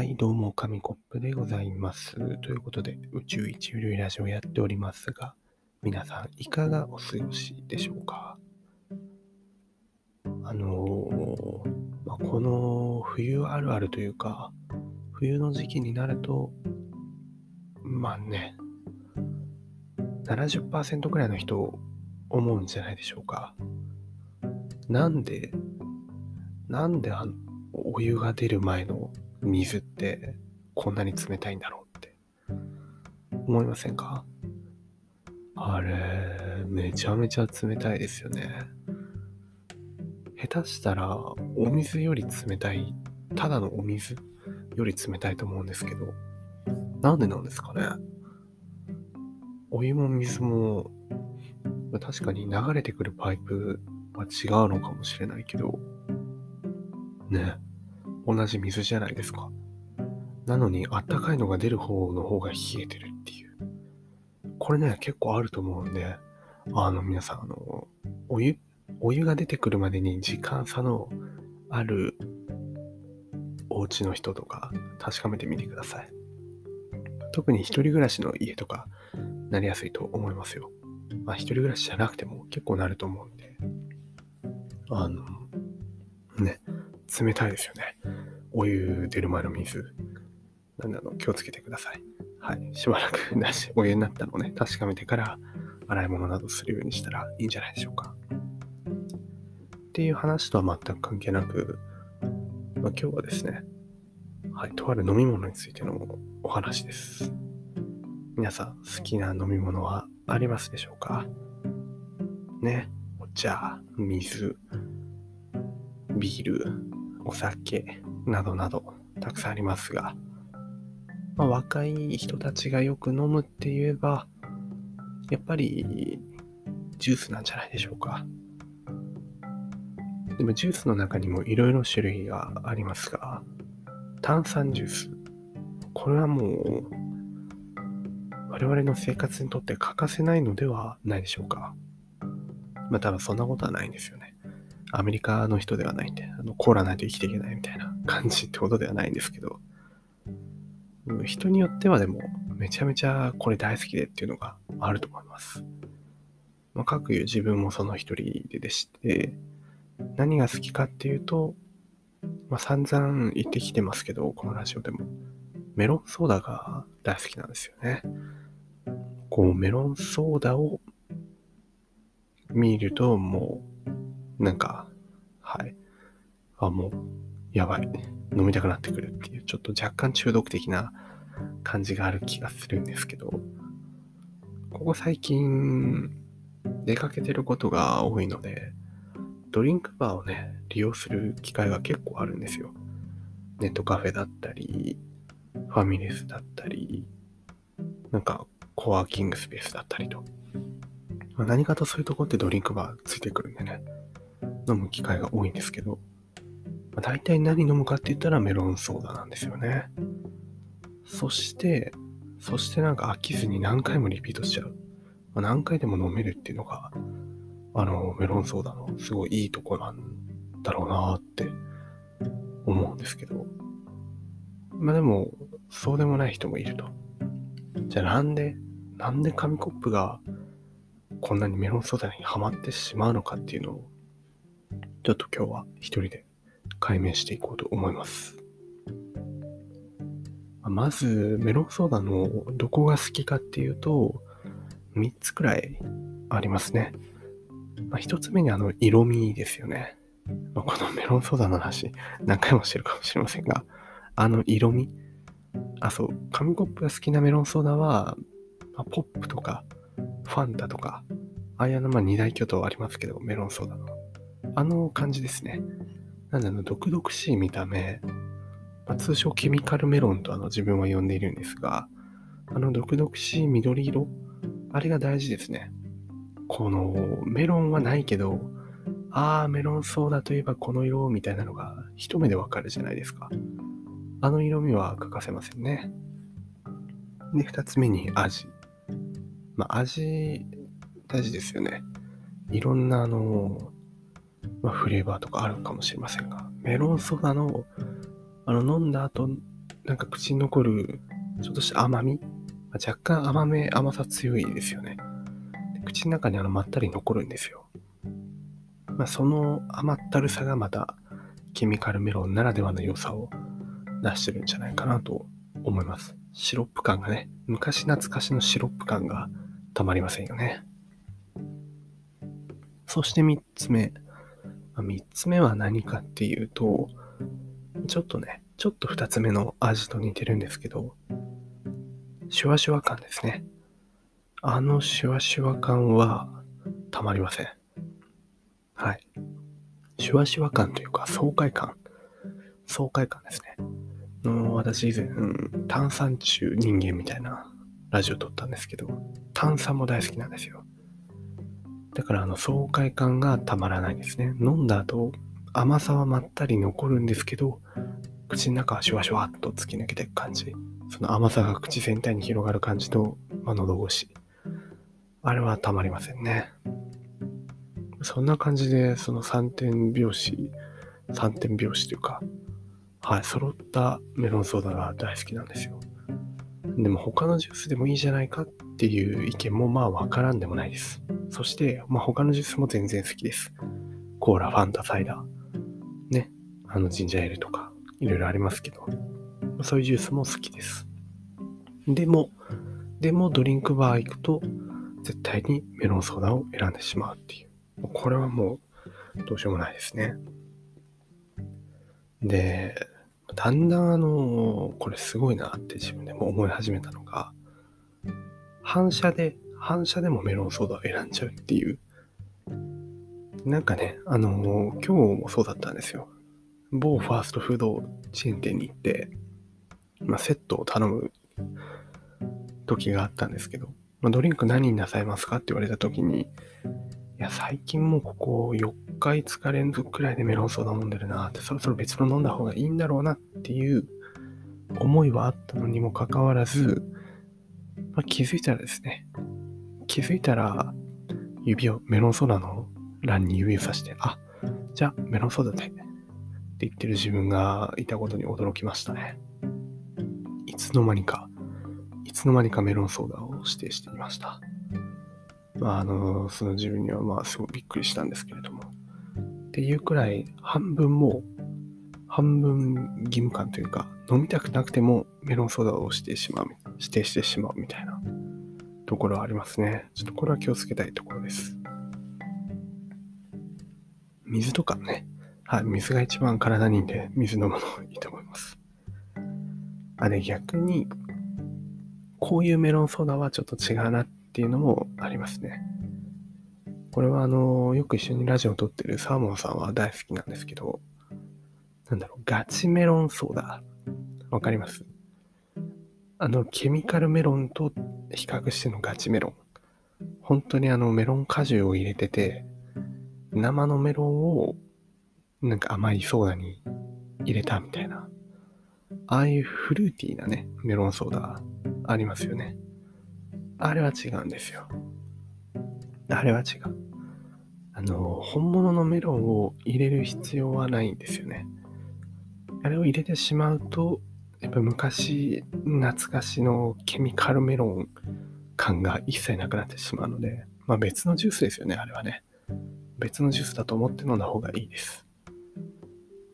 はい、どうも、紙コップでございます。ということで、宇宙一ゆるいラジオをやっておりますが、皆さん、いかがお過ごしでしょうか？あのー、まあ、この冬あるあるというか、冬の時期になると、まあね、70%くらいの人思うんじゃないでしょうか。なんで、なんであのお湯が出る前の水ってこんなに冷たいんだろうって思いませんか？あれ、めちゃめちゃ冷たいですよね。下手したらお水より冷たい、ただのお水より冷たいと思うんですけど、なんでなんですかね？お湯も水も確かに流れてくるパイプは違うのかもしれないけど、ね。同じ水じゃないですか。なのに、あったかいのが出る方の方が冷えてるっていう。これね、結構あると思うんで、あの、皆さん、あの、お湯、お湯が出てくるまでに時間差のあるお家の人とか確かめてみてください。特に一人暮らしの家とかなりやすいと思いますよ。まあ一人暮らしじゃなくても結構なると思うんで。あの、ね、冷たいですよね。お湯出る前の水。なんだろう、気をつけてください。はい。しばらくなし、お湯になったのをね、確かめてから洗い物などするようにしたらいいんじゃないでしょうか。っていう話とは全く関係なく、まあ、今日はですね、はい、とある飲み物についてのお話です。皆さん、好きな飲み物はありますでしょうか？ね、お茶、水、ビール、お酒などなどたくさんありますが、まあ、若い人たちがよく飲むって言えば、やっぱりジュースなんじゃないでしょうか。でもジュースの中にもいろいろ種類がありますが、炭酸ジュース。これはもう、我々の生活にとって欠かせないのではないでしょうか。まあ多分そんなことはないんですよね。アメリカの人ではないんで、あのコーラないと生きていけないみたいな感じってことではないんですけど、人によってはでも、めちゃめちゃこれ大好きでっていうのがあると思います。まあ、かくいう自分もその一人ででして、何が好きかっていうと、まあ、散々言ってきてますけど、このラジオでも、メロンソーダが大好きなんですよね。こう、メロンソーダを見ると、もう、なんか、はい。あ、もう、やばい。飲みたくなってくるっていう、ちょっと若干中毒的な感じがある気がするんですけど、ここ最近、出かけてることが多いので、ドリンクバーをね、利用する機会が結構あるんですよ。ネットカフェだったり、ファミレスだったり、なんかコワーキングスペースだったりと。まあ、何かとそういうとこってドリンクバーついてくるんでね、飲む機会が多いんですけど、まあ、大体何飲むかって言ったらメロンソーダなんですよね。そして、そしてなんか飽きずに何回もリピートしちゃう。まあ、何回でも飲めるっていうのが、あの、メロンソーダのすごいいいとこなんだろうなって思うんですけど。まあでも、そうでもない人もいると。じゃあなんで、なんで紙コップがこんなにメロンソーダにはまってしまうのかっていうのを、ちょっと今日は一人で解明していこうと思います。まず、メロンソーダのどこが好きかっていうと、3つくらいありますね。まあ、1つ目にあの、色味ですよね。まあ、このメロンソーダの話、何回もしてるかもしれませんが、あの色味。あ、そう、紙コップが好きなメロンソーダは、まあ、ポップとか、ファンタとか、ああいうのまあ二大巨頭ありますけど、メロンソーダの。あの感じですね。なんであの、毒々しい見た目、まあ、通称ケミカルメロンとあの自分は呼んでいるんですが、あの毒々しい緑色、あれが大事ですね。このメロンはないけど、ああ、メロンソーダといえばこの色みたいなのが一目でわかるじゃないですか。あの色味は欠かせませんね。で、二つ目に味。まあ、味、大事ですよね。いろんなあの、まあ、フレーバーとかあるかもしれませんが、メロンソーダの、あの、飲んだ後なんか口に残る、ちょっとした甘み、まあ、若干甘め、甘さ強いですよね。口の中にあのまったり残るんですよ。まあ、その甘ったるさがまたケミカルメロンならではの良さを出してるんじゃないかなと思います。シロップ感がね、昔懐かしのシロップ感がたまりませんよね。そして3つ目。3つ目は何かっていうと、ちょっとね、ちょっと2つ目の味と似てるんですけど、シュワシュワ感ですね。あのシュワシュワ感はたまりません。はい。シュワシュワ感というか爽快感。爽快感ですね。の私以前、炭酸中人間みたいなラジオ撮ったんですけど、炭酸も大好きなんですよ。だからあの爽快感がたまらないですね。飲んだ後、甘さはまったり残るんですけど、口の中はシュワシュワっと突き抜けていく感じ。その甘さが口全体に広がる感じと、まあ、喉越し。あれはたまりませんね。そんな感じで、その3点拍子、3点拍子というか、はい、揃ったメロンソーダが大好きなんですよ。でも他のジュースでもいいじゃないかっていう意見もまあわからんでもないです。そして、まあ、他のジュースも全然好きです。コーラ、ファンタ、サイダー。ね。あのジンジャーエールとか、いろいろありますけど、そういうジュースも好きです。でも、でもドリンクバー行くと、絶対にメロンソーダを選んでしまうっていう。これはもう、どうしようもないですね。で、だんだんあの、これすごいなって自分でも思い始めたのが、反射で、反射でもメロンソーダを選んじゃうっていう。なんかね、あの、今日もそうだったんですよ。某ファーストフードチェーン店に行って、まあ、セットを頼む時があったんですけど、まあ、ドリンク何になさいますかって言われた時に、いや、最近もうここ4日5日連続くらいでメロンソーダ飲んでるなって、そろそろ別の飲んだ方がいいんだろうなっていう思いはあったのにもかかわらず、まあ、気づいたらですね、気づいたら指をメロンソーダの欄に指をさして、あ、じゃあメロンソーダでって言ってる自分がいたことに驚きましたね。いつの間にか、いつの間にかメロンソーダを指定していました。まあ、あの、その自分にはまあすごいびっくりしたんですけれども。っていうくらい半分も半分義務感というか飲みたくなくてもメロンソーダをしてしまう、指定してしまうみたいなところはありますね。ちょっとこれは気をつけたいところです。水とかね。はい、水が一番体にいいんで水飲むのいいと思います。あれ逆にこういうメロンソーダはちょっと違うなってっていうのもありますね。これはあの、よく一緒にラジオを撮ってるサーモンさんは大好きなんですけど、なんだろう、ガチメロンソーダ。わかります？あの、ケミカルメロンと比較してのガチメロン。本当にあの、メロン果汁を入れてて、生のメロンをなんか甘いソーダに入れたみたいな。ああいうフルーティーなね、メロンソーダありますよね。あれは違うんですよ。あれは違う。あの、本物のメロンを入れる必要はないんですよね。あれを入れてしまうと、やっぱ昔、懐かしのケミカルメロン感が一切なくなってしまうので、まあ別のジュースですよね、あれはね。別のジュースだと思って飲んだ方がいいです。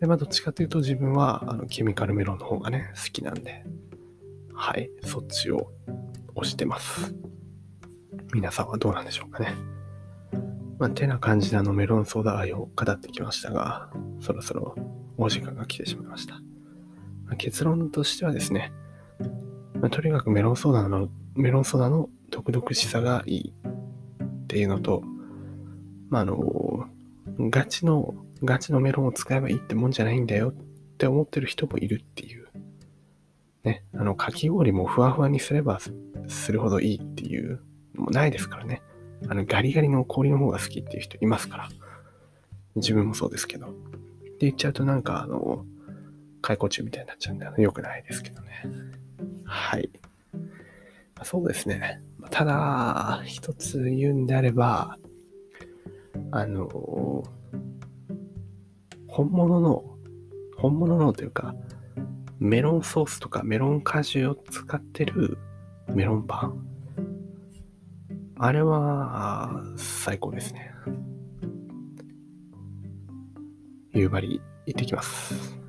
で、まあどっちかというと自分はあのケミカルメロンの方がね、好きなんで、はい、そっちを押してます。皆さんはどうなんでしょうかね。まあ、てな感じであのメロンソーダ愛を語ってきましたが、そろそろお時間が来てしまいました。結論としてはですね、まあ、とにかくメロンソーダの、メロンソーダの独々しさがいいっていうのと、まあ、あの、ガチの、ガチのメロンを使えばいいってもんじゃないんだよって思ってる人もいるっていう。ね、あの、かき氷もふわふわにすればするほどいいっていうのもないですからね。あの、ガリガリの氷の方が好きっていう人いますから。自分もそうですけど。って言っちゃうとなんかあの、解雇中みたいになっちゃうんで、良くないですけどね。はい。そうですね。ただ、一つ言うんであれば、あの、本物の、本物のというか、メロンソースとかメロン果汁を使ってるメロンパン。あれは最高ですね。夕張行ってきます。